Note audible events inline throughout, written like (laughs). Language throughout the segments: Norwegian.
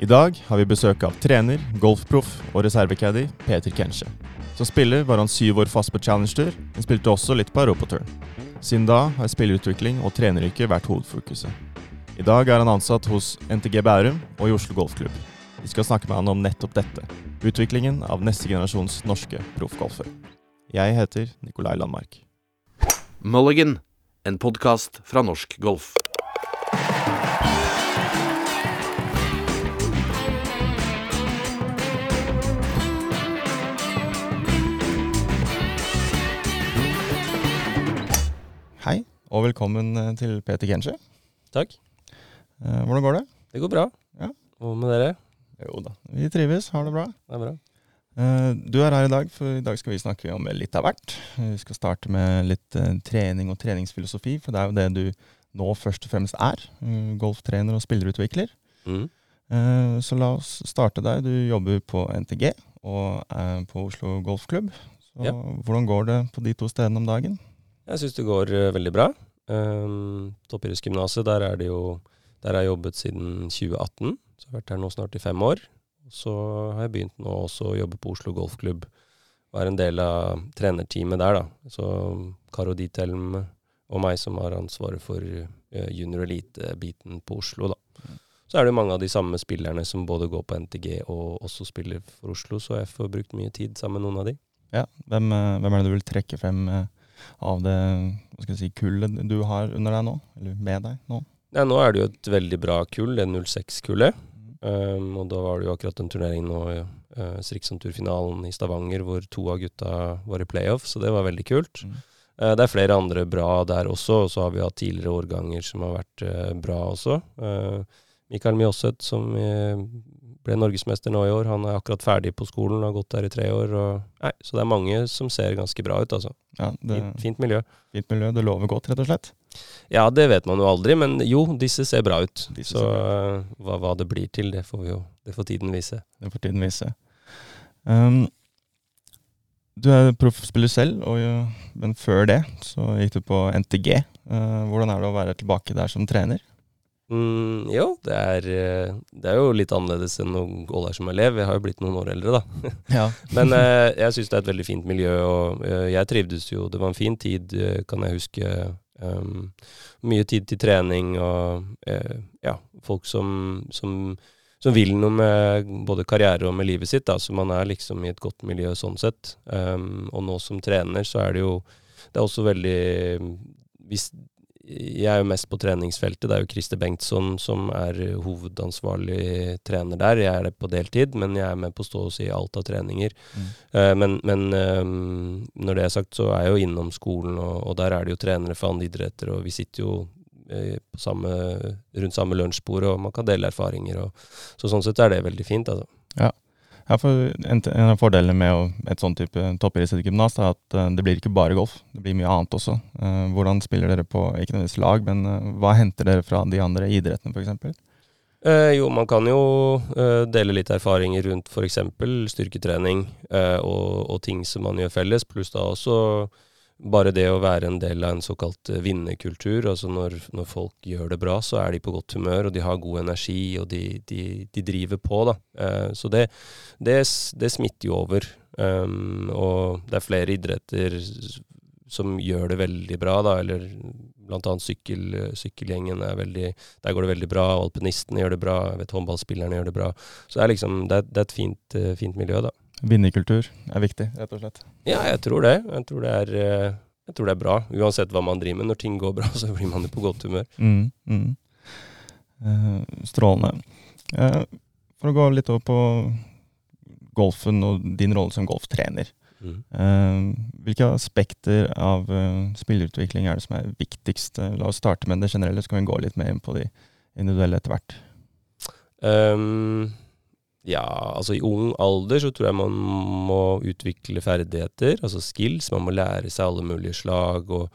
I dag har vi besøk av trener, golfproff og reservecaddy Peter Kenche. Som spiller var han syv år fast på Challenge Tour, men spilte også litt på Europaturen. Siden da har spillerutvikling og treneryrket vært hovedfokuset. I dag er han ansatt hos NTG Bærum og i Oslo Golfklubb. Vi skal snakke med han om nettopp dette. Utviklingen av neste generasjons norske proffgolfer. Jeg heter Nikolai Landmark. Mulligan, en podkast fra norsk golf. Og velkommen eh, til Peter Kensche. Takk. Eh, Hvordan går det? Det går bra. Ja. Og med dere? Jo da, vi trives, har det bra. Det er bra. Eh, Du er her i dag, for i dag skal vi snakke om litt av hvert. Vi skal starte med litt trening og treningsfilosofi, for det er jo det du nå først og fremst er. Golftrener og spillerutvikler. Mm. Eh, Så la oss starte der. Du jobber på NTG og er på Oslo Golfklubb. Så Ja. hvordan går det på de to stedene om dagen? Jeg syns det går veldig bra. Um, Toppidrettsgymnaset, der er det jo Der har jeg jobbet siden 2018. Så jeg har vært her nå snart i fem år. Så har jeg begynt nå også å jobbe på Oslo Golfklubb. Er en del av trenerteamet der, da. Så Karo Dithelm og meg som har ansvaret for eh, junior elite-biten på Oslo, da. Så er det mange av de samme spillerne som både går på NTG og også spiller for Oslo, så jeg får brukt mye tid sammen med noen av de. Ja, hvem, eh, hvem er det du vil trekke frem eh, av det hva skal jeg si, kullet du har under deg nå? Eller med deg nå? Ja, nå er det jo et veldig bra kull, det 06-kullet. Um, og da var det jo akkurat en turnering nå, uh, Strikksandturfinalen i Stavanger, hvor to av gutta var i playoff, så det var veldig kult. Mm. Uh, det er flere andre bra der også, og så har vi hatt tidligere årganger som har vært uh, bra også. Uh, Mikael Mjåseth, som ble norgesmester nå i år, han er akkurat ferdig på skolen, har gått der i tre år. Og, nei, så det er mange som ser ganske bra ut, altså. Ja, det Fint, fint miljø. Fint miljø. Det lover godt, rett og slett. Ja, det vet man jo aldri, men jo, disse ser bra ut. Disse så bra eh, hva, hva det blir til, det får vi jo Det får tiden vise. Det får tiden vise. Um, du er proffspiller selv, og, ja, men før det så gikk du på NTG. Uh, hvordan er det å være tilbake der som trener? Mm, jo, det er, eh, det er jo litt annerledes enn å gå der som elev. Jeg har jo blitt noen år eldre, da. (laughs) Ja. Men eh, jeg syns det er et veldig fint miljø, og eh, jeg trivdes jo. Det var en fin tid, eh, kan jeg huske. Um, mye tid til trening og eh, ja, folk som, som, som vil noe med både karriere og med livet sitt. Da. Så man er liksom i et godt miljø sånn sett. Um, og nå som trener så er det jo Det er også veldig hvis, jeg er jo mest på treningsfeltet. Det er jo Christer Bengtsson som er hovedansvarlig trener der. Jeg er det på deltid, men jeg er med på å stå og si alt av treninger. Mm. Uh, men men um, når det er sagt, så er jeg jo innom skolen, og, og der er det jo trenere for andre idretter, og vi sitter jo uh, på samme, rundt samme lunsjbord, og man kan dele erfaringer. Og, så sånn sett er det veldig fint. Altså. Ja, for en, en av fordelene med et sånn type toppidrettsgymnas er at eh, det blir ikke bare golf, det blir mye annet også. Eh, hvordan spiller dere på, ikke nødvendigvis lag, men eh, hva henter dere fra de andre idrettene f.eks.? Eh, jo, man kan jo eh, dele litt erfaringer rundt f.eks. styrketrening eh, og, og ting som man gjør felles, pluss da også bare det å være en del av en såkalt eh, vinnerkultur. Altså når, når folk gjør det bra, så er de på godt humør, og de har god energi, og de, de, de driver på, da. Eh, så det, det, det smitter jo over. Um, og det er flere idretter som gjør det veldig bra, da, eller blant annet sykkel, sykkelgjengen er veldig Der går det veldig bra, alpinistene gjør det bra, jeg vet håndballspillerne gjør det bra. Så det er liksom, det det er et fint, eh, fint miljø, da. Vinnerkultur er viktig, rett og slett. Ja, jeg tror det. Jeg tror det er, eh, jeg tror det er bra. Uansett hva man driver med. Når ting går bra, (laughs) så blir man jo på godt humør. Mm, mm. Eh, strålende. Eh, for å gå litt over på golfen og din rolle som golftrener. Mm. Eh, hvilke aspekter av uh, spillerutvikling er det som er viktigst? Eh, La oss starte med det generelle, så kan vi gå litt mer inn på de individuelle etter hvert. Ehm, ja, altså i ung alder så tror jeg man må utvikle ferdigheter, altså skills. Man må lære seg alle mulige slag og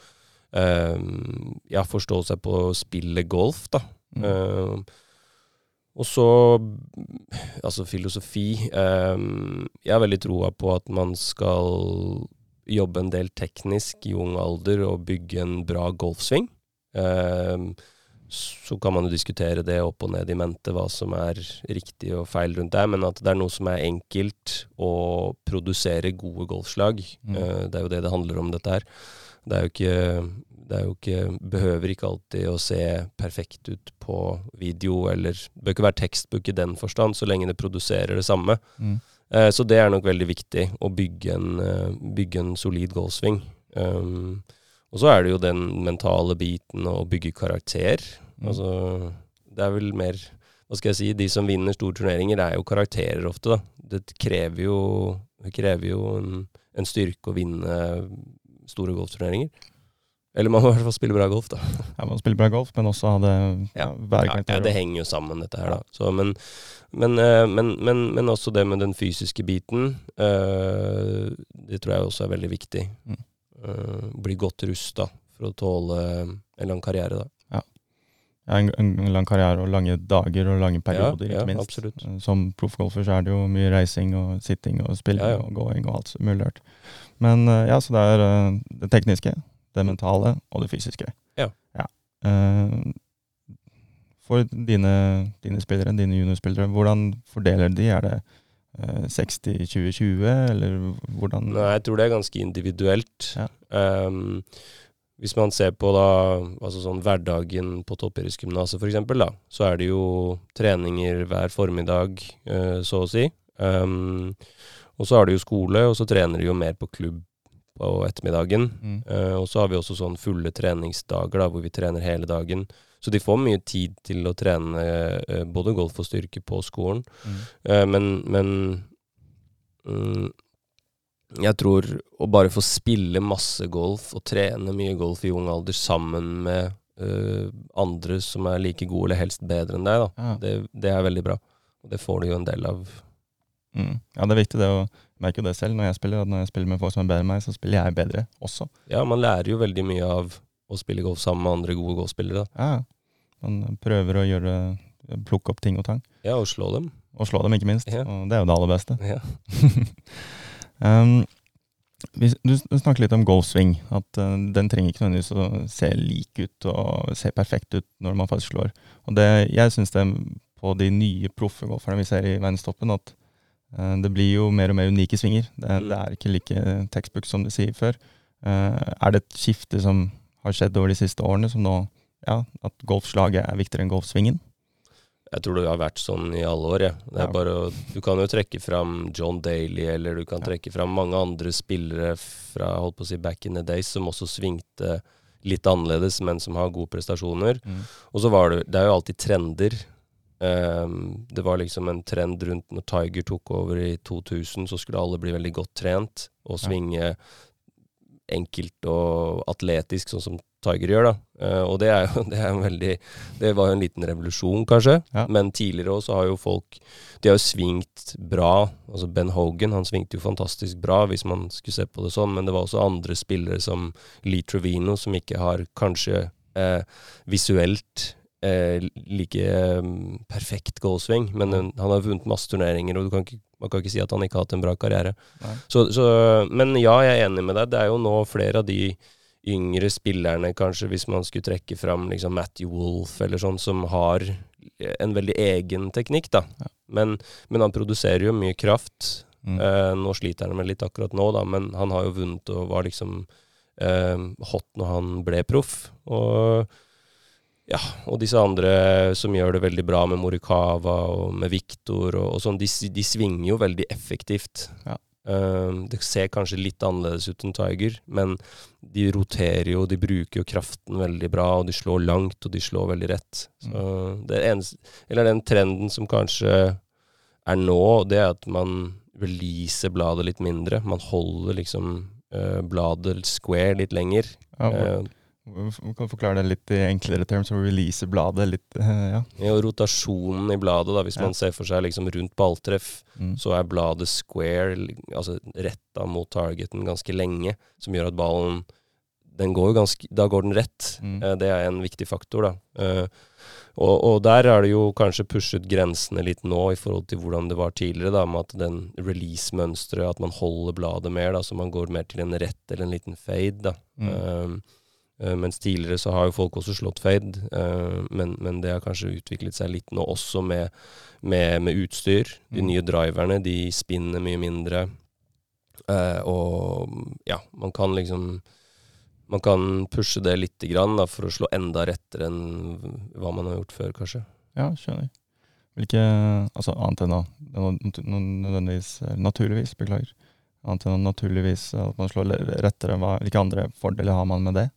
um, ja, forstå seg på å spille golf, da. Mm. Um, og så altså filosofi. Um, jeg har veldig troa på at man skal jobbe en del teknisk i ung alder og bygge en bra golfsving. Ehm, så kan man jo diskutere det opp og ned i mente, hva som er riktig og feil rundt det. Men at det er noe som er enkelt å produsere gode golfslag. Mm. Eh, det er jo det det handler om, dette her. Det er jo ikke det er jo ikke, behøver ikke alltid å se perfekt ut på video, eller det bør ikke være tekstbok i den forstand, så lenge det produserer det samme. Mm. Eh, så det er nok veldig viktig, å bygge en, eh, bygge en solid golfsving. Um, og så er det jo den mentale biten å bygge karakter. Mm. Altså, det er vel mer Hva skal jeg si, de som vinner store turneringer, det er jo karakterer ofte, da. Det krever jo, det krever jo en, en styrke å vinne store golfturneringer. Eller man må i hvert fall spille bra golf, da. (laughs) Ja, man spiller bra golf, men også ha det ja, være Ja, ja, det henger jo sammen, dette her, da. Så, men, men, eh, men, men, men også det med den fysiske biten, eh, det tror jeg også er veldig viktig. Mm. Eh, bli godt rusta for å tåle en lang karriere, da. Ja, en, en lang karriere og lange dager og lange perioder, ja, ikke minst. absolutt. Eh, Som proffgolfer så er det jo mye reising og sitting og spilling Ja, ja. og going og alt mulig rart. Men eh, ja, så det er eh, det tekniske, det mentale og det fysiske. Ja. Eh, For dine, dine spillere, dine juniorspillere, hvordan fordeler de? Er det eh, 60-20-20, eller hvordan Nei, jeg tror det er ganske individuelt. Ja. Um, hvis man ser på da, altså sånn hverdagen på toppidrettsgymnaset f.eks., så er det jo treninger hver formiddag, uh, så å si. Um, og så har de jo skole, og så trener de jo mer på klubb på ettermiddagen. Mm. Uh, og så har vi også sånn fulle treningsdager da, hvor vi trener hele dagen. Så de får mye tid til å trene eh, både golf og styrke på skolen. Mm. Eh, men men mm, jeg tror å bare få spille masse golf og trene mye golf i ung alder sammen med uh, andre som er like gode eller helst bedre enn deg, da, Ja. det, det er veldig bra. Og det får du jo en del av. Mm. ja, det er viktig det å merke jo det selv når jeg spiller, at når jeg spiller med folk som er bedre enn meg, så spiller jeg bedre også. Ja, man lærer jo veldig mye av å spille golf sammen med andre gode golfspillere. Ja, man prøver å gjøre, plukke opp ting og tang. Ja, og slå dem. Og slå dem, ikke minst. Ja. Og det er jo det aller beste. Ja. (laughs) (laughs) um, hvis, du, du snakker litt om golfsving. At uh, den trenger ikke nødvendigvis å se lik ut og se perfekt ut når man faktisk slår. Og det, jeg syns det på de nye proffe golferne vi ser i verdenstoppen, at uh, det blir jo mer og mer unike svinger. Det, Mm. det er ikke like textbook som de sier før. Uh, er det et skifte som har skjedd over de siste årene, som nå ja, at golfslaget er viktigere enn golfsvingen? Jeg tror det har vært sånn i alle år. Ja. Det Ja. bare du kan jo trekke fram John Daly, eller du kan trekke fram mange andre spillere fra holdt på å si back in the days som også svingte litt annerledes, men som har gode prestasjoner. Og så var det Det er jo alltid trender. Um, det var liksom en trend rundt når Tiger tok over i 2000, så skulle alle bli veldig godt trent og Ja. svinge enkelt og atletisk, sånn som Tiger gjør, da. Eh, og det er jo (laughs) det er en veldig Det var jo en liten revolusjon, kanskje. Ja. Men tidligere også har jo folk De har jo svingt bra. Altså Ben Hogan, han svingte jo fantastisk bra, hvis man skulle se på det sånn, men det var også andre spillere som Lee Trevino, som ikke har kanskje eh, visuelt eh, like eh, perfekt goalsving, men han han har vunnet masse turneringer, og du kan ikke, man kan ikke si at han ikke har hatt en bra karriere. Så, så, men ja, jeg er enig med deg. Det er jo nå flere av de yngre spillerne, kanskje, hvis man skulle trekke fram liksom Matthew Wolff eller sånn, som har en veldig egen teknikk, da. Ja. Men, men han produserer jo mye kraft. Mm. Eh, nå sliter han med litt akkurat nå, da, men han har jo vunnet og var liksom eh, hot når han ble proff. Og ja, og disse andre som gjør det veldig bra med Morikawa og med Viktor og, og sånn, de, de svinger jo veldig effektivt. Ja. Eh, det ser kanskje litt annerledes ut enn Tiger, men de roterer jo, de bruker jo kraften veldig bra, og de slår langt, og de slår veldig rett. Så det eneste, eller den trenden som kanskje er nå, det er at man releaser bladet litt mindre. Man holder liksom eh, bladet square litt lenger. Ja, Du kan forklare det litt i enklere terms, og release bladet litt. eh, ja. Ja, og rotasjonen i bladet, da, hvis Ja. man ser for seg liksom rundt balltreff, Mm. så er bladet square, altså retta mot targeten ganske lenge, som gjør at ballen den går jo ganske, Da går den rett. Mm. Eh, Det er en viktig faktor, da. Eh, Og, og der er det jo kanskje pushet grensene litt nå i forhold til hvordan det var tidligere, da, med at den release-mønsteret, at man holder bladet mer, da, så man går mer til en rett eller en liten fade, da. Mm. Um, mens tidligere så har jo folk også slått fade, eh, men, men, det har kanskje utviklet seg litt nå også med, med, med utstyr. De mm. nye driverne, de spinner mye mindre. Eh, og ja, man kan liksom Man kan pushe det lite grann da, for å slå enda rettere enn hva man har gjort før, kanskje. Ja, skjønner. Hvilke Altså annet enn da nødvendigvis Naturligvis, beklager. Annet enn naturligvis at man slår rettere. Hva, hvilke andre fordeler har man med det?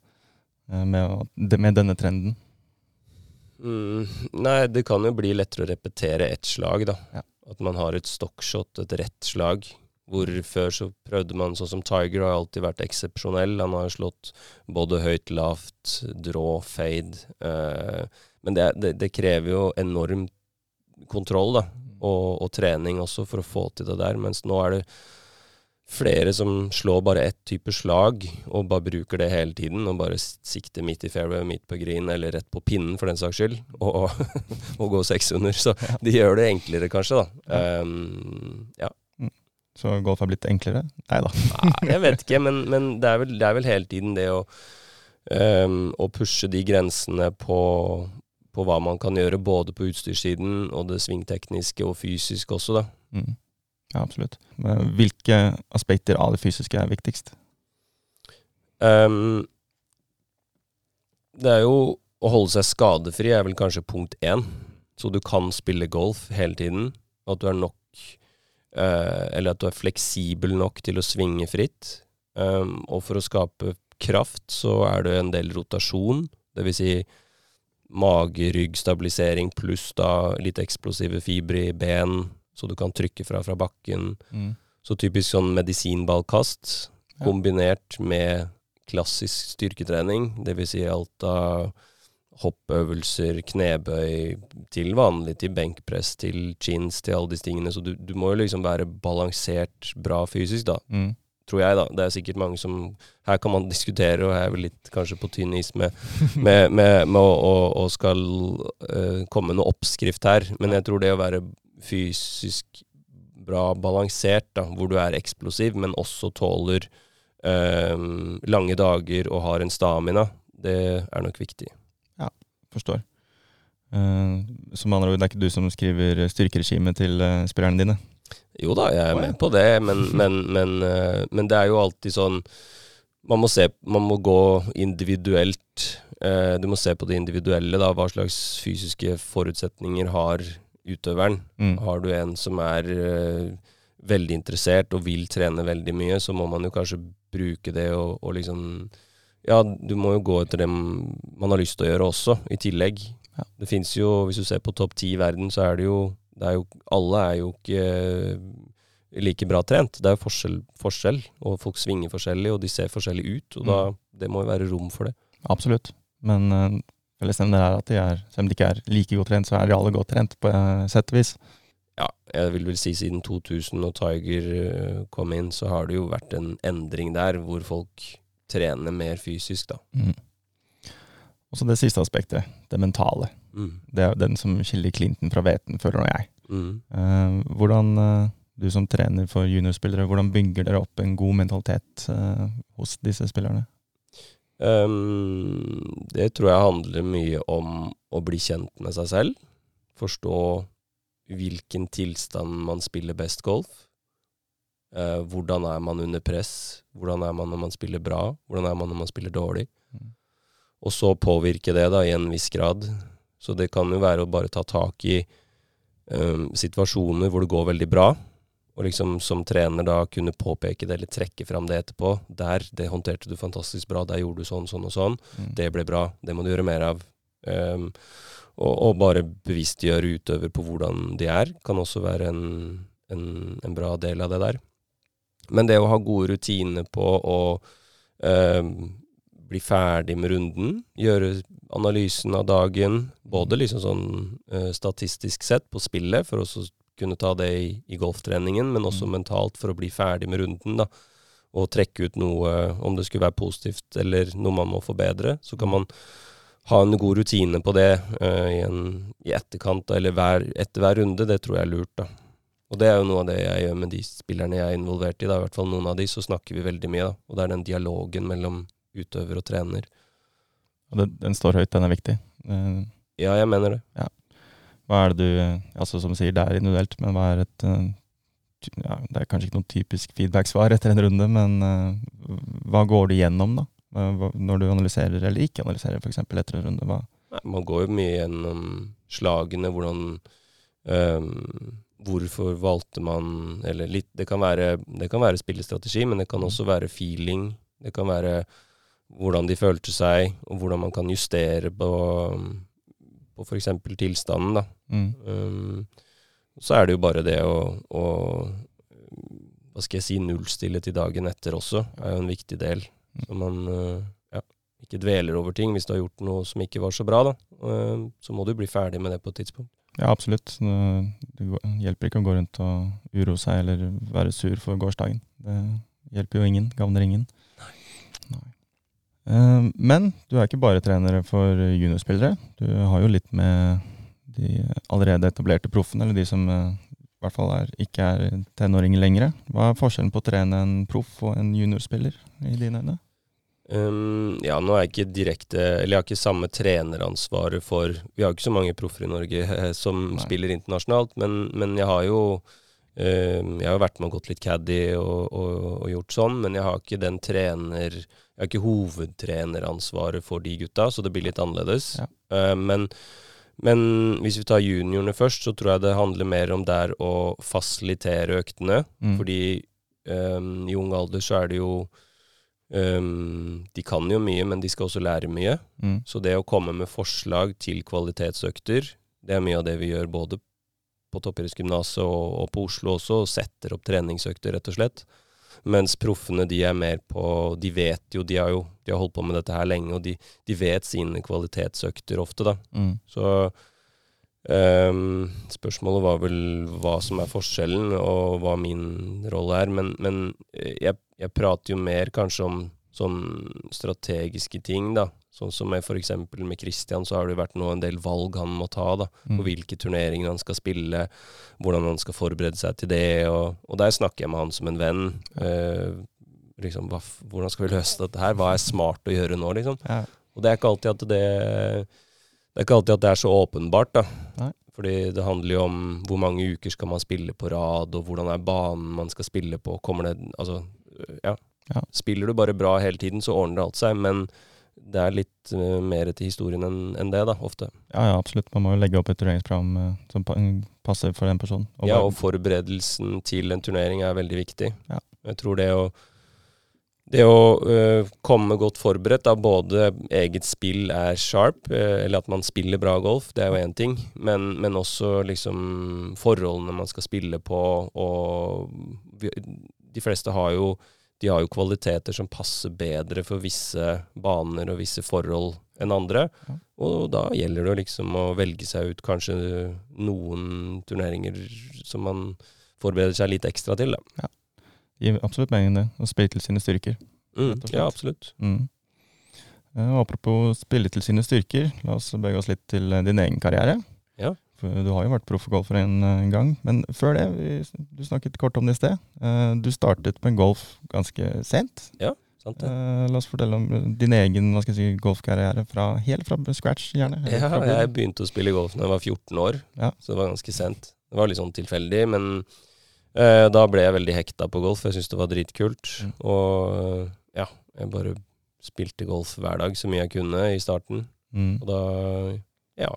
Eh, med, med denne trenden? Mm, nei, det kan jo bli lettere å repetere ett slag, da. Ja. At man har et stockshot, et rett slag. Hvor før så prøvde man sånn som Tiger har alltid vært eksepsjonell. Han har slått både høyt, lavt, draw, fade. Uh, men det, det, det, krever jo enorm kontroll, da. Og, og, trening også for å få til det der. Mens nå er det flere som slår bare ett type slag, og bare bruker det hele tiden, og bare sikter midt i fairway, midt på green, eller rett på pinnen, for den saks skyld, og, og (laughs) gå seks under. Så de gjør det enklere, kanskje, da. Um, ja. Mm. Så golf har blitt enklere? Nei da. (laughs) jeg vet ikke, men, men det, er vel, det, er vel, hele tiden det å, um, å pushe de grensene på, på hva man kan gjøre, både på utstyrssiden og det svingtekniske og fysiske også, da. Mm. Ja, absolutt. Men Hvilke aspekter av det fysiske er viktigst? Um, det er jo å holde seg skadefri er vel kanskje punkt én. Så du kan spille golf hele tiden. At du er nok uh, Eller at du er fleksibel nok til å svinge fritt. Um, og for å skape kraft så er det en del rotasjon. Det vil si mage-rygg-stabilisering pluss da litt eksplosive fibre i ben, så du kan trykke fra fra bakken. Mm. Så typisk sånn medisinballkast kombinert med klassisk styrketrening, dvs. Si alt av hoppøvelser, knebøy, til vanlig, til benkpress, til chins, til alle disse tingene. Så du, du må jo liksom være balansert bra fysisk, da. Mm. Tror jeg, da. Det er sikkert mange som Her kan man diskutere, og jeg er vel litt kanskje på tynn is med, (laughs) med, med, med å, å, å, skal uh, komme noe oppskrift her. Men jeg tror det å være fysisk bra balansert, da, hvor du er eksplosiv, men også tåler eh, lange dager og har en stamina, det er nok viktig. Ja, forstår. Uh, som andre ord, det er ikke du som skriver styrkeregimet til uh, spillerne dine? Jo da, jeg er med på det, men, (laughs) men, men, uh, men, det er jo alltid sånn Man må se Man må gå individuelt. du må se på det individuelle, da. Hva slags fysiske forutsetninger har utøveren. Mm. Har du en som er uh, veldig interessert og vil trene veldig mye, så må man jo kanskje bruke det og, og, liksom Ja, du må jo gå etter det man har lyst til å gjøre også, i tillegg. Ja. Det fins jo, hvis du ser på topp ti i verden, så er det jo, det er jo Alle er jo ikke like bra trent. Det er jo forskjell, forskjell, og folk svinger forskjellig, og de ser forskjellig ut. Og mm. da, det må jo være rom for det. Absolutt. Men uh, det er at de er, selv om de ikke er like godt trent, så er de alle godt trent, på sett og vis. Ja, jeg vil vel si siden 2000 og Tiger eh, kom inn, så har det jo vært en endring der, hvor folk trener mer fysisk, da. Mm. Og så det siste aspektet, det mentale. Mm. Det er den som skiller Clinton fra Veten, føler nå jeg. Mm. Eh, hvordan, uh, du som trener for juniorspillere, hvordan bygger dere opp en god mentalitet eh, hos disse spillerne? Um, det tror jeg handler mye om å bli kjent med seg selv. Forstå hvilken tilstand man spiller best golf. Uh, hvordan er man under press? Hvordan er man når man spiller bra? Hvordan er man når man spiller dårlig? Mm. Og så påvirke det da i en viss grad. Så det kan jo være å bare ta tak i um, situasjoner hvor det går veldig bra, og liksom som trener da kunne påpeke det, eller trekke fram det etterpå. Der, det håndterte du fantastisk bra. Der gjorde du sånn, sånn og sånn. Mm. Det ble bra. Det må du gjøre mer av. Um, og, og, bare bevisstgjøre utøver på hvordan de er, kan også være en, en, en, bra del av det der. Men det å ha gode rutiner på å um, bli ferdig med runden, gjøre analysen av dagen, både liksom sånn uh, statistisk sett på spillet, for å kunne ta det i, i golftreningen, men også mm. mentalt for å bli ferdig med runden. da, Og trekke ut noe, om det skulle være positivt eller noe man må forbedre. Så kan mm. man ha en god rutine på det uh, i, en, i, etterkant, eller hver, etter hver runde. Det tror jeg er lurt. da. Og det er jo noe av det jeg gjør med de spillerne jeg er involvert i. da, i hvert fall noen av de, så snakker vi veldig mye. da, Og det er den dialogen mellom utøver og trener Og Den, den står høyt, den er viktig. Uh, Ja, jeg mener det. Hva er det du Altså som du sier, det er individuelt, men hva er et eh, ja, Det er kanskje ikke noe typisk feedback-svar etter en runde, men uh, hva går du gjennom, da? Når du analyserer eller ikke analyserer, f.eks. etter en runde? Hva? Nei, Man går jo mye gjennom slagene, hvordan um, Hvorfor valgte man Eller litt Det kan være, det kan være spillestrategi, men det kan også være feeling. Det kan være hvordan de følte seg, og hvordan man kan justere på, på f.eks. tilstanden. da. Mm. Um, så er det jo bare det å, å Hva skal jeg si nullstille til dagen etter også, er jo en viktig del. Så man uh, ja, ikke dveler over ting. Hvis du har gjort noe som ikke var så bra, da, uh, så må du bli ferdig med det på et tidspunkt. Ja, absolutt. Det hjelper ikke å gå rundt og uroe seg eller være sur for gårsdagen. Det hjelper jo ingen, gagner ingen. Eh, Men du er ikke bare trener for juniorspillere. Du har jo litt med de allerede etablerte proffene, eller de som eh, i hvert fall er, ikke er tenåringer lenger. Hva er forskjellen på å trene en proff og en juniorspiller i dine øyne? Um, ja, nå er jeg ikke direkte Eller jeg har ikke samme treneransvaret for Vi har ikke så mange proffer i Norge (laughs) som Nei. spiller internasjonalt, men, men jeg har jo Jeg har vært med og gått litt caddy og, og, og gjort sånn, men jeg har ikke den trener Jeg har ikke hovedtreneransvaret for de gutta, så det blir litt annerledes. Ja. Uh, men, men hvis vi tar juniorene først, så tror jeg det handler mer om der å fasilitere øktene. Mm. Fordi um, i ung alder så er det jo um, De kan jo mye, men de skal også lære mye. Mm. Så det å komme med forslag til kvalitetsøkter, det er mye av det vi gjør både på Toppidrettsgymnaset og, og på Oslo også, og setter opp treningsøkter, rett og slett. Mens proffene, de er mer på De vet jo, de har jo de har holdt på med dette her lenge, og de, de vet sine kvalitetsøkter ofte, da. Mm. Så um, spørsmålet var vel hva som er forskjellen, og hva min rolle er. Men, men eh, jeg, jeg prater jo mer kanskje om sånn strategiske ting, da. Sånn som med f.eks. med Christian, så har det vært nå en del valg han må ta, da. Mm. På hvilke turneringer han skal spille, hvordan han skal forberede seg til det. Og, og der snakker jeg med han som en venn. Eh, liksom, hva, hvordan skal vi løse dette her? Hva er smart å gjøre nå, liksom? Ja. Og det er ikke alltid at det Det er ikke alltid at det er så åpenbart, da. Nei. Fordi det handler jo om hvor mange uker skal man spille på rad, og hvordan er banen man skal spille på. Kommer det Altså, ja. Ja. Spiller du bare bra hele tiden, så ordner det alt seg. Men det er litt uh, mer til historien enn en det, da, ofte. Ja, ja, absolutt. Man må jo legge opp et turneringsprogram uh, som pa- passer for den personen. Og Ja, og forberedelsen til en turnering er veldig viktig. Ja. Jeg tror det å det å uh, komme godt forberedt, da både eget spill er sharp, eller at man spiller bra golf, det er jo én ting, men, men også liksom forholdene man skal spille på, og vi, de fleste har jo de har jo kvaliteter som passer bedre for visse baner og visse forhold enn andre. Ja. Og da gjelder det liksom å velge seg ut kanskje noen turneringer som man forbereder seg litt ekstra til. Da. gir absolutt mening det, å spille til sine styrker. Mm, ja, absolutt. Mm. Eh, og apropos spille til sine styrker, la oss bevege oss litt til eh, din egen karriere. Ja. For du har jo vært proff golfer en eh, gang, men før det, vi, du snakket kort om det i sted. Eh, du startet med golf ganske sent. Ja, Sant det? Eh, la oss fortelle om eh, din egen hva skal jeg si, golfkarriere fra, helt fra scratch, gjerne. Ja, jeg begynte å spille golf da jeg var 14 år, Ja. så det var ganske sent. Det var litt sånn tilfeldig, men uh, da ble jeg veldig hekta på golf. Jeg syntes det var dritkult. Mm. Og eh, ja, jeg bare spilte golf hver dag så mye jeg kunne i starten. Mm. Og da, ja,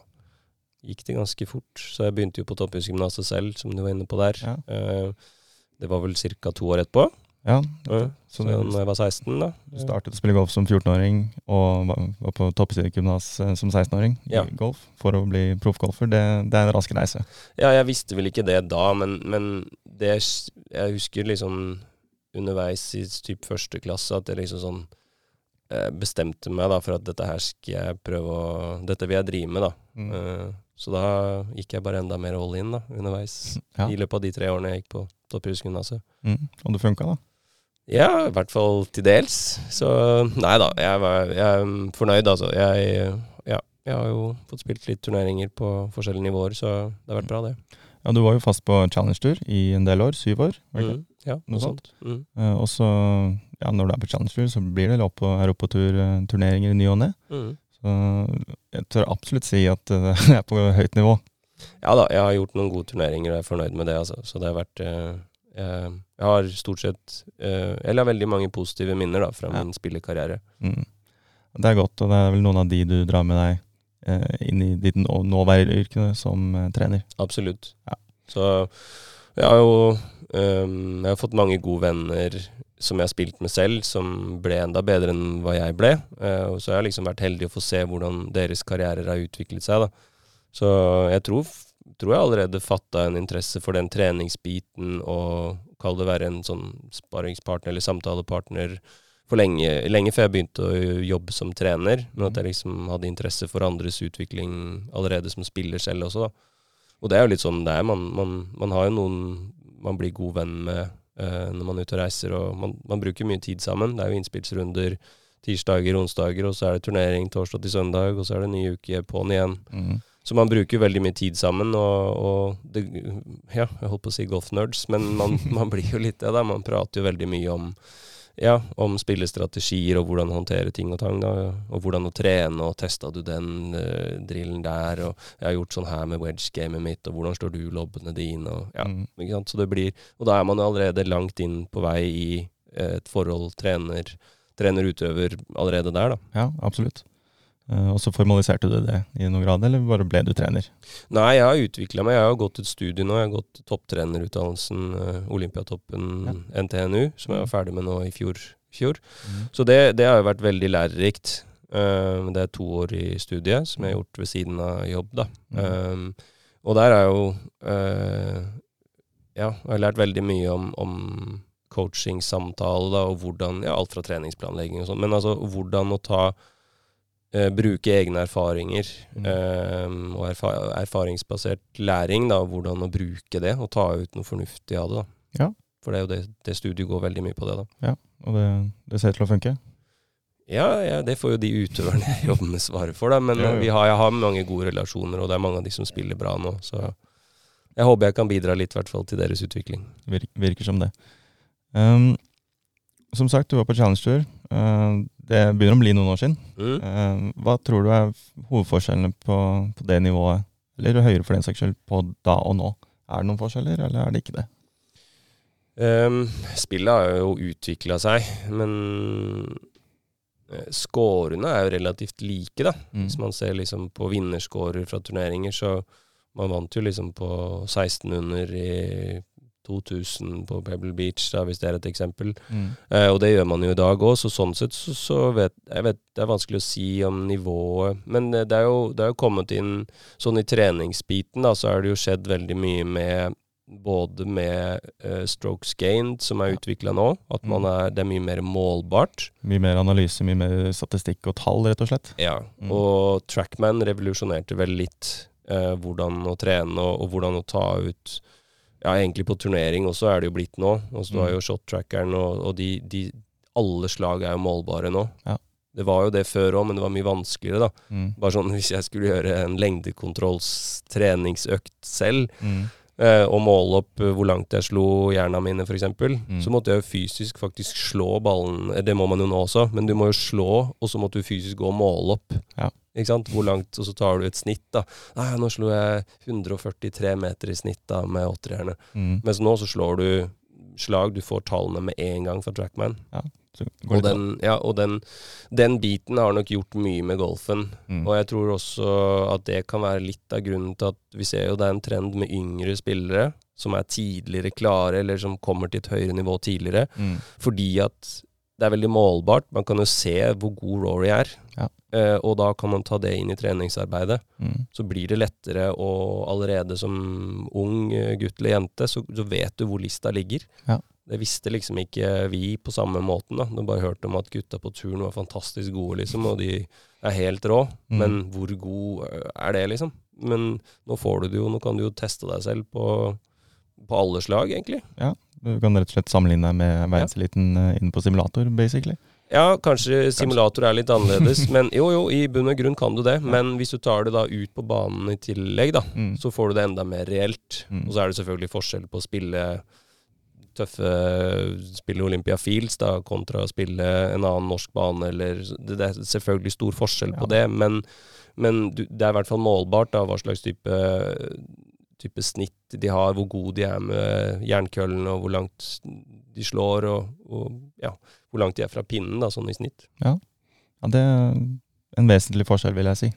gikk det ganske fort. Så jeg begynte jo på Toppidrettsgymnaset selv, som du var inne på der. Ja. Eh, det var vel ca. to år etterpå, Ja, Ja, så da jeg var 16, da. du startet å spille golf som 14-åring, og var, på toppidrettsgymnas eh, som 16-åring Ja. i golf for å bli proffgolfer. Det, det er en rask reise. Ja, jeg visste vel ikke det da, men, men det Jeg husker liksom underveis i typ første klasse at jeg liksom sånn eh, bestemte meg da for at dette her skal jeg prøve å Dette vil jeg drive med, da. Mm. Eh, så da gikk jeg bare enda mer all in da, underveis. (laughs) Ja. I løpet av de tre årene jeg gikk på Topphusgymnaset. Mm. Og det funka, da. Ja, i hvert fall til dels. Så nei da, jeg, var, jeg er fornøyd, altså. Jeg, ja, jeg har jo fått spilt litt turneringer på forskjellige nivåer, så det har vært bra, det. Ja, Du var jo fast på Challenge-tur i en del år, syv år. var det ikke? Mm, ja, Noe sånt? Mm. Eh, og så, ja, når du er på Challenge-tur, så blir det opp på europatur-turneringer i ny og ne. Mm. Så jeg tør absolutt si at eh, (laughs) jeg er på høyt nivå. Ja da, jeg har gjort noen gode turneringer og er fornøyd med det, altså. Så det har vært eh, jeg, jeg har stort sett eh, Eller har veldig mange positive minner da, fra Ja. min spillekarriere. Mm. Det er godt, og det er vel noen av de du drar med deg eh, inn i ditt nå- nåværende yrke som eh, trener. Absolutt. Ja. Så jeg har jo ehm, Jeg har fått mange gode venner som jeg har spilt med selv, som ble enda bedre enn hva jeg ble. Eh, og så har jeg liksom vært heldig å få se hvordan deres karrierer har utviklet seg. da. Så jeg tror, tror jeg allerede fatta en interesse for den treningsbiten og kall det være en sånn sparringspartner eller samtalepartner for lenge, lenge før jeg begynte å jobbe som trener. Men at jeg liksom hadde interesse for andres utvikling allerede som spiller selv også, da. Og det er jo litt sånn det er. Man, man, man har jo noen man blir god venn med når man er ute og reiser, og man, man bruker mye tid sammen. Det er jo innspillsrunder tirsdager, onsdager, og så er det turnering torsdag til søndag, og så er det en ny uke på'n igjen. Mm. Så man bruker veldig mye tid sammen, og, og det, Ja, jeg holdt på å si golf-nerds, men man, (laughs) man blir jo litt det, da. Man prater jo veldig mye om ja, om spillestrategier og hvordan håndtere ting og tang. da, Og hvordan å trene, og testa du den uh, drillen der, og jeg har gjort sånn her med wedge-gamet mitt, og hvordan slår du lobbene dine, og ja. Mm. Ikke sant? Så det blir, og da er man allerede langt inn på vei i eh, et forhold trener, trener-utøver allerede der, da. Ja, absolutt. Eh, og så formaliserte du det i noen grad, eller bare ble du trener? Nei, jeg har utvikla meg. Jeg har gått et studie nå. Jeg har gått topptrenerutdannelsen uh, Olympiatoppen Ja. NTNU, som jeg var ferdig med nå i fjor. fjor. Mm. Så det, det har jo vært veldig lærerikt. Eh, det er to år i studiet som jeg har gjort ved siden av jobb, da. Mm. Um, og der er jo eh, Ja, jeg har lært veldig mye om, om coaching, samtale, da, og hvordan Ja, alt fra treningsplanlegging og sånn, men altså hvordan å ta eh, Bruke egne erfaringer Mm. eh, og erfa erfaringsbasert læring, da, hvordan å bruke det og ta ut noe fornuftig av det. da. Ja. For det er jo det, det studiet går veldig mye på det, da. Og det, det ser ut til å funke? Ja, ja, det får jo de utøverne (laughs) med svare for, da. Men Jo, eh, jo. vi har, jeg har mange gode relasjoner, og det er mange av de som spiller bra nå. Så jeg håper jeg kan bidra litt, hvert fall, til deres utvikling. Virker, virker som det. Um, som sagt, du var på Challenge-tur. Uh, det begynner å bli noen år siden. Mm. Uh, hva tror du er hovedforskjellene på, på det nivået, eller høyere for den saks skyld, på da og nå? Er det noen forskjeller, eller er det ikke det? Um, spillet har jo utvikla seg, men skårene scorene er jo relativt like, da. Mm. Hvis man ser liksom på vinnerscorer fra turneringer, så man vant jo liksom på 16 under i 2000 på Pebble Beach, da, hvis det er et eksempel. Mm. Eh, og det gjør man jo i dag òg, så sånn sett så, så vet jeg vet, Det er vanskelig å si om nivået. Men eh, det er jo, det er jo kommet inn Sånn i treningsbiten, da, så har det jo skjedd veldig mye med både med uh, strokes gained, som er utvikla nå, at man Mm. er, det er mye mer målbart. Mye mer analyse, mye mer statistikk og tall, rett og slett. Ja, Mm. og Trackman revolusjonerte vel litt uh, hvordan å trene og, og hvordan å ta ut Ja, egentlig på turnering også er det jo blitt nå. Altså, du har Mm. jo shot-trackeren, og, og de, de Alle slag er jo målbare nå. Ja. Det var jo det før òg, men det var mye vanskeligere, da. Mm. Bare sånn (laughs) hvis jeg skulle gjøre en lengdekontrollstreningsøkt selv, Mm. eh, og måle opp eh, hvor langt jeg slo jerna mine, f.eks., Mm. så måtte jeg jo fysisk faktisk slå ballen. Eh, Det må man jo nå også, men du må jo slå, og så måtte du fysisk gå og måle opp. Ja. Hvor langt, og så tar du et snitt, da. Nei, nå slo jeg 143 meter i snitt da med åtterhjerne. Mm. Mens nå så slår du slag, du får tallene med en gang fra Trackman. Så går Og, den, ja, og den, den biten har nok gjort mye med golfen. Mm. Og jeg tror også at det kan være litt av grunnen til at vi ser jo det er en trend med yngre spillere som er tidligere klare, eller som kommer til et høyere nivå tidligere. Mm. Fordi at det er veldig målbart. Man kan jo se hvor god Rory er. Ja. Uh, og da kan man ta det inn i treningsarbeidet. Mm. Så blir det lettere, og allerede som ung eh, gutt eller jente, så, så vet du hvor lista ligger. Ja. Det visste liksom ikke vi på samme måten. da. Du bare hørte om at gutta på turen var fantastisk gode, liksom, og de er helt rå. Mm. Men hvor god eh, er det, liksom? Men nå får du det jo, nå kan du jo teste deg selv på, på alle slag, egentlig. Du kan rett og slett sammenligne deg med verdenseliten ja. inne på simulator, basically. Ja, kanskje simulator er litt annerledes, (laughs) men jo, jo, i bunn og grunn kan du det. Men hvis du tar det da ut på banen i tillegg, da, Mm. så får du det enda mer reelt. Mm. Og så er det selvfølgelig forskjell på å spille tøffe spille Olympia Fields da, kontra å spille en annen norsk bane, eller Det, det er selvfølgelig stor forskjell på det, men, men du, det er i hvert fall målbart da, hva slags type, type snitt de har, hvor gode de er med jernkøllen, og hvor langt de slår, og, og ja, hvor langt de er fra pinnen, da, sånn i snitt. Ja, det er en vesentlig forskjell, vil jeg si.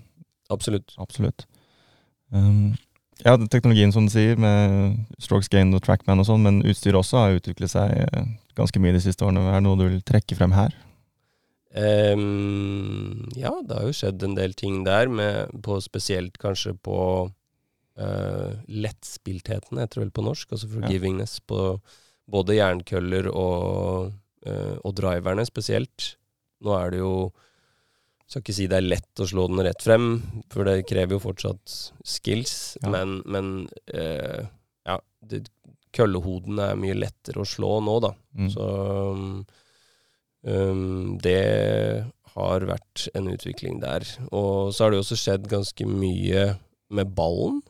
Absolutt. Absolutt. Um, ja, teknologien som du sier, med strokes gain og trackman og sånn, men utstyret også har utviklet seg eh, ganske mye de siste årene. Er det noe du vil trekke frem her? Um, ja, det har jo skjedd en del ting der, med, på spesielt kanskje på uh, lettspiltheten, heter det vel på norsk, altså forgivingness, på både jernkøller og, uh, og driverne spesielt. Nå er det jo skal ikke si det er lett å slå den rett frem, for det krever jo fortsatt skills, Ja. men, men uh, ja, det, køllehodene er mye lettere å slå nå, da. Mm. Så um, um, det har vært en utvikling der. Og så har det jo også skjedd ganske mye med ballen.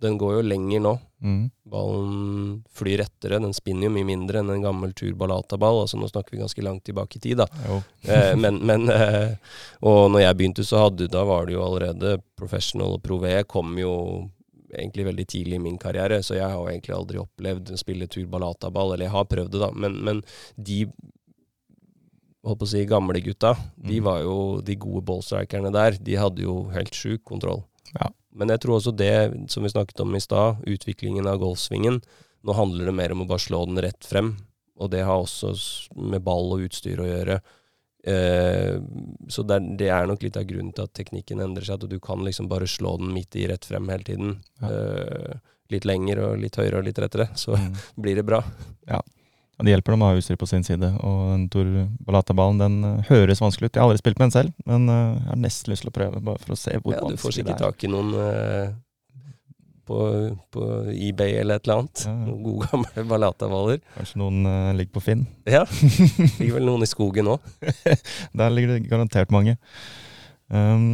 Den går jo lenger nå. Mm. Ballen flyr rettere. Den spinner jo mye mindre enn en gammel turbalata-ball. Altså nå snakker vi ganske langt tilbake i tid, da. (laughs) Eh, men, men eh, Og når jeg begynte, så hadde, da var det jo allerede professional og prové kom jo egentlig veldig tidlig i min karriere, så jeg har jo egentlig aldri opplevd å spille turbalata-ball, eller jeg har prøvd det, da, men, men de holdt på å si gamle gutta, de Mhm. var jo de gode ballstrikerne der. De hadde jo helt sjuk kontroll. Ja. Men jeg tror også det, som vi snakket om i stad, utviklingen av golfsvingen Nå handler det mer om å bare slå den rett frem, og det har også med ball og utstyr å gjøre. Eh, så det er, det er nok litt av grunnen til at teknikken endrer seg, at du kan liksom bare slå den midt i rett frem hele tiden. Ja. Eh, litt lenger og litt høyere og litt rettere, så Mm. (laughs) blir det bra. Og det hjelper dem å ha utstyr på sin side. Og den Tor Balata-ballen den eh, høres vanskelig ut. Jeg har aldri spilt med den selv, men eh, jeg har nesten lyst til å prøve, bare for å se hvor Ja, du får sikkert er. tak i noen eh, på, på eBay eller et eller annet. Ja. Noen gode gamle ballatavaller. Kanskje noen uh, ligger på Finn. (laughs) Ja, (laughs) ligger vel noen i skogen òg. Der ligger det garantert mange. Um,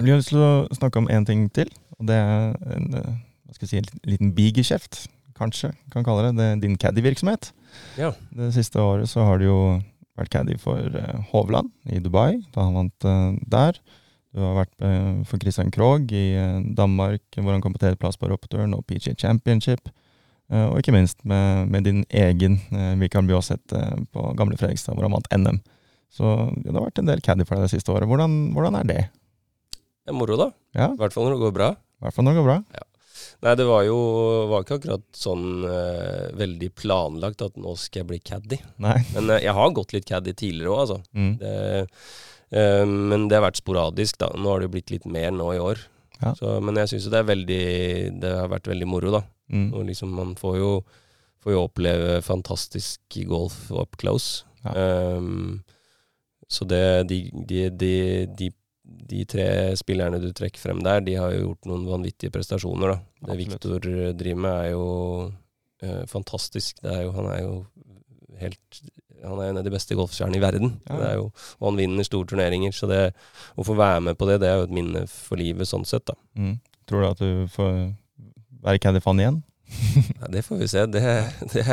jeg har lyst til å snakke om én ting til, og det er en hva skal jeg si, en liten bigeskjeft, kanskje kan kalle det. Det din caddy-virksomhet. Ja. Det siste året så har du jo vært caddy for eh, Hovland i Dubai, da han vant eh, der. Du har vært eh, for Christian Krogh i Danmark, hvor han kom på tredjeplass på Europeturen og PGA Championship. Og ikke minst med, med din egen Mikael Bjåseth på gamle Fredrikstad, hvor han vant NM. Så ja, det har vært en del caddy for deg det siste året. Hvordan, hvordan er det? Det er moro, da. Ja, I hvert fall når det går bra. i hvert fall når det går bra. Nei, det var jo var ikke akkurat sånn uh, veldig planlagt at nå skal jeg bli caddy. Nei. Men uh, jeg har gått litt caddy tidligere òg, altså. Mm. Det, uh, men det har vært sporadisk, da. Nå har det jo blitt litt mer nå i år. Ja. Så, men jeg syns jo det er veldig Det har vært veldig moro, da. Mm. Og liksom man får jo, får jo oppleve fantastisk golf up close. Ja. Um, så det de, de, de, de, de tre spillerne du trekker frem der, de har jo gjort noen vanvittige prestasjoner, da. Det Viktor driver med, er jo eh, fantastisk. Det er jo, han er jo helt Han er en av de beste golfstjernene i verden. Ja. Det jo, og han vinner store turneringer, så det å få være med på det, det er jo et minne for livet sånn sett, da. Mm. Tror du at du får være caddy-fan igjen? Nei, det får vi se. Det, det,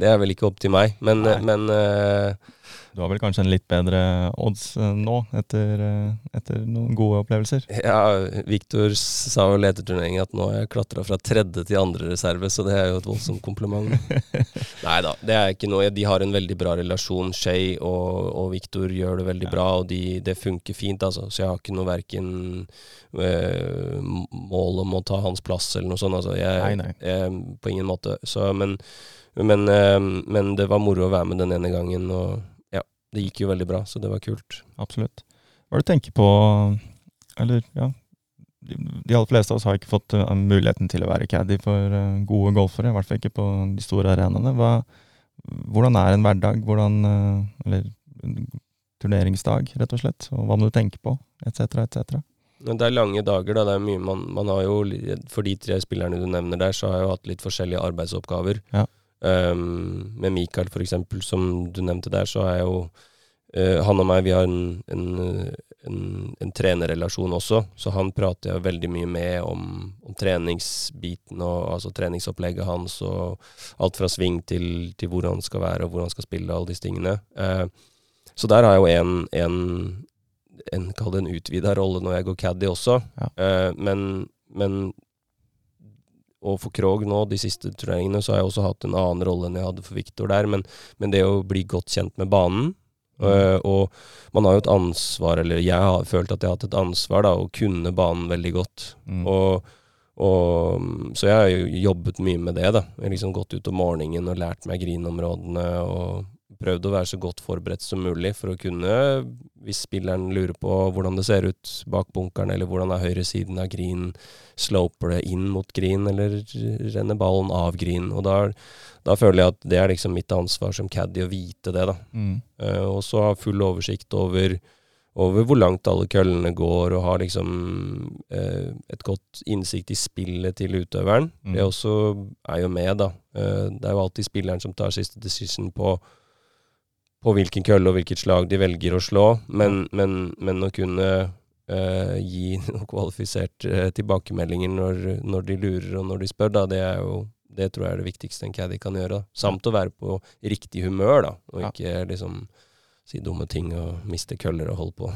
det er vel ikke opp til meg. Men, men eh, Du har vel kanskje en litt bedre odds eh, nå, etter, eh, etter noen gode opplevelser? ja, Viktor sa vel etter turneringen at nå har jeg klatra fra tredje til andre reserve, så det er jo et voldsomt kompliment. (laughs) Nei da, det er ikke noe. De har en veldig bra relasjon. Shay og, og Viktor gjør det veldig Ja. bra, og de, det funker fint, altså. Så jeg har ikke noe verken øh, mål om å ta hans plass eller noe sånt. Altså. Jeg, Nei, nei. jeg- på ingen måte. Så, men, men, øh, men det var moro å være med den ene gangen, og det gikk jo veldig bra, så det var kult. Absolutt. Hva er det du tenker på Eller, ja De, de aller fleste av oss har ikke fått uh, muligheten til å være caddy for uh, gode golfere, i hvert fall ikke på de store arenaene. Hva, hvordan er en hverdag? Hvordan uh, Eller turneringsdag, rett og slett? Og hva må du tenke på? Etc., etc. Det er lange dager, da. Det er mye man, man har jo, For de tre spillerne du nevner der, så har jeg jo hatt litt forskjellige arbeidsoppgaver. Ja. Um, med Mikael, for eksempel, som du nevnte der, så er jo uh, Han og meg, vi har en, en, en, en trenerrelasjon også, så han prater jeg veldig mye med om, om treningsbiten og altså treningsopplegget hans og alt fra sving til, til hvor han skal være og hvor han skal spille, alle disse tingene. Uh, så der har jeg jo en, en, en kall det en utvida rolle når jeg går caddy også. Ja. uh, men, men og for Krog nå, de siste turneringene, så har jeg også hatt en annen rolle enn jeg hadde for Viktor der. Men, men det å bli godt kjent med banen øh, Og man har jo et ansvar, eller jeg har følt at jeg har hatt et ansvar, da, å kunne banen veldig godt. Mm. Og, og, så jeg har jo jobbet mye med det, da. Jeg har liksom gått ut om morgenen og lært meg grinområdene og prøvd å være så godt forberedt som mulig for å kunne, hvis spilleren lurer på hvordan det ser ut bak bunkeren, eller hvordan er høyresiden av green, sloper det inn mot green, eller renner ballen av green. Og da, da føler jeg at det er liksom mitt ansvar som caddy å vite det, da. Mm. Uh, og så ha full oversikt over, over hvor langt alle køllene går, og har liksom eh, et godt innsikt i spillet til utøveren. Mm. Det også er jo med, da. Eh, det er jo alltid spilleren som tar siste decision på på hvilken kølle og hvilket slag de velger å slå, men, men, men å kunne uh, gi (laughs) noen kvalifiserte uh, tilbakemeldinger når, når de lurer og når de spør, da, det er jo det tror jeg er det viktigste en caddy kan gjøre. Da. Samt å være på riktig humør, da, og Ja. ikke liksom si dumme ting og miste køller og holde på.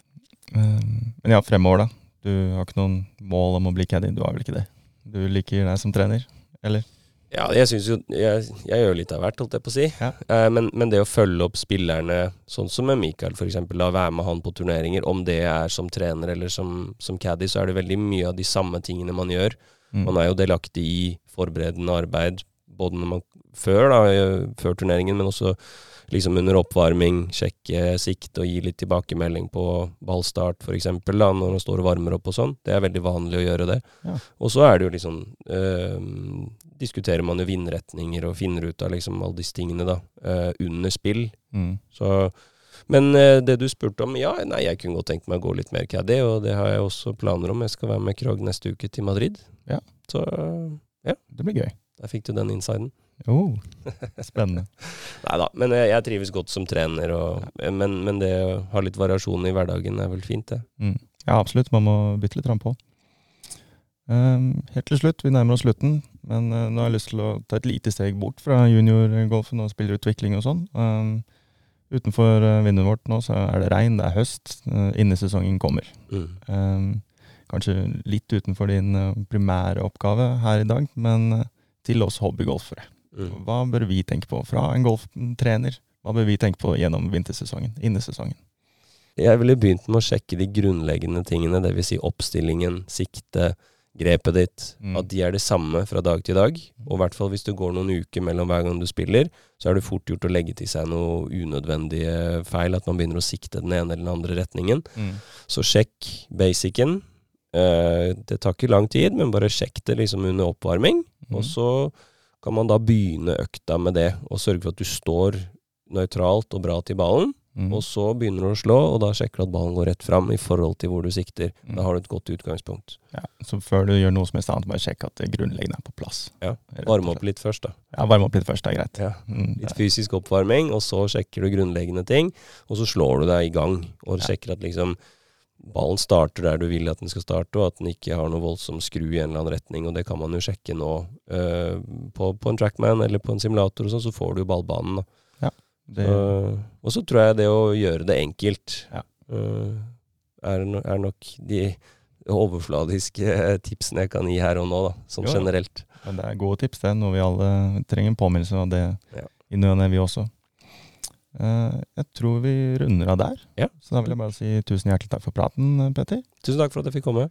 (laughs) Men ja, fremover, da. Du har ikke noen mål om å bli caddy? Du har vel ikke det? Du liker deg som trener, eller? Ja, jeg syns jo jeg, jeg gjør litt av hvert, holdt jeg på å si. Ja. Eh, men, men det å følge opp spillerne, sånn som med Michael f.eks., la være med han på turneringer, om det er som trener eller som, som caddy, så er det veldig mye av de samme tingene man gjør. Mm. Man er jo delaktig i forberedende arbeid, både når man, før, da, eh, før turneringen, men også liksom under oppvarming, sjekke sikt og gi litt tilbakemelding på ballstart f.eks., når man står og varmer opp og sånn. Det er veldig vanlig å gjøre det. Ja. Og så er det jo liksom eh, Diskuterer man jo vindretninger og finner ut av liksom alle disse tingene da, uh, under spill. Mm. Så men uh, det du spurte om, ja, nei, jeg kunne godt tenkt meg å gå litt mer caddy, og det har jeg også planer om. Jeg skal være med Krog neste uke til Madrid. Ja. Så Det blir gøy. der fikk du den insiden. Oh, spennende. (laughs) Nei da, men jeg, jeg trives godt som trener, og, men, men det å ha litt variasjon i hverdagen er vel fint, det. Mm. Ja, absolutt. Man må bytte litt på. Um, helt til slutt, vi nærmer oss slutten, men uh, nå har jeg lyst til å ta et lite steg bort fra juniorgolfen og spillerutvikling og sånn. Um, utenfor uh, vinduet vårt nå så er det regn, det er høst, uh, innesesongen kommer. Mm. Um, kanskje litt utenfor din primære oppgave her i dag, men til oss hobbygolfere. Mm. Hva bør vi tenke på fra en golftrener? Hva bør vi tenke på gjennom vintersesongen, innesesongen? Jeg ville begynt med å sjekke de grunnleggende tingene, dvs. Si oppstillingen, sikte, grepet ditt. Mm. At de er det samme fra dag til dag. Og i hvert fall hvis det går noen uker mellom hver gang du spiller, så er det fort gjort å legge til seg noe unødvendige feil. At man begynner å sikte den ene eller den andre retningen. Mm. Så sjekk basicen. Eh, det tar ikke lang tid, men bare sjekk det liksom under oppvarming. Mm. Og så kan man da begynne økta med det, og sørge for at du står nøytralt og bra til ballen. Mm. Og så begynner du å slå, og da sjekker du at ballen går rett fram i forhold til hvor du sikter. Mm. Da har du et godt utgangspunkt. Ja, så før du gjør noe som helst annet, bare sjekk at det grunnleggende er på plass. Ja, Varme opp litt først, da. Ja, varme opp litt først, det er greit. Ja. Mm, Litt det- fysisk oppvarming, og så sjekker du grunnleggende ting. Og så slår du deg i gang, og Ja. sjekker at liksom ballen starter der du vil at den skal starte, og at den ikke har noe voldsom skru i en eller annen retning. Og det kan man jo sjekke nå Uh, på, på en trackman eller på en simulator, og sånn, så får du jo ballbanen. da. Det, Så- og så tror jeg det å gjøre det enkelt Ja. uh, er, no, er nok de overfladiske tipsene jeg kan gi her og nå, da, sånn Jo, generelt. men det er gode tips, det. Noe vi alle trenger en påminnelse av det Ja. i ny og ne, vi også. Uh, jeg tror vi runder av der. Ja. Så da vil jeg bare si tusen hjertelig takk for praten, Petter. Tusen takk for at jeg fikk komme.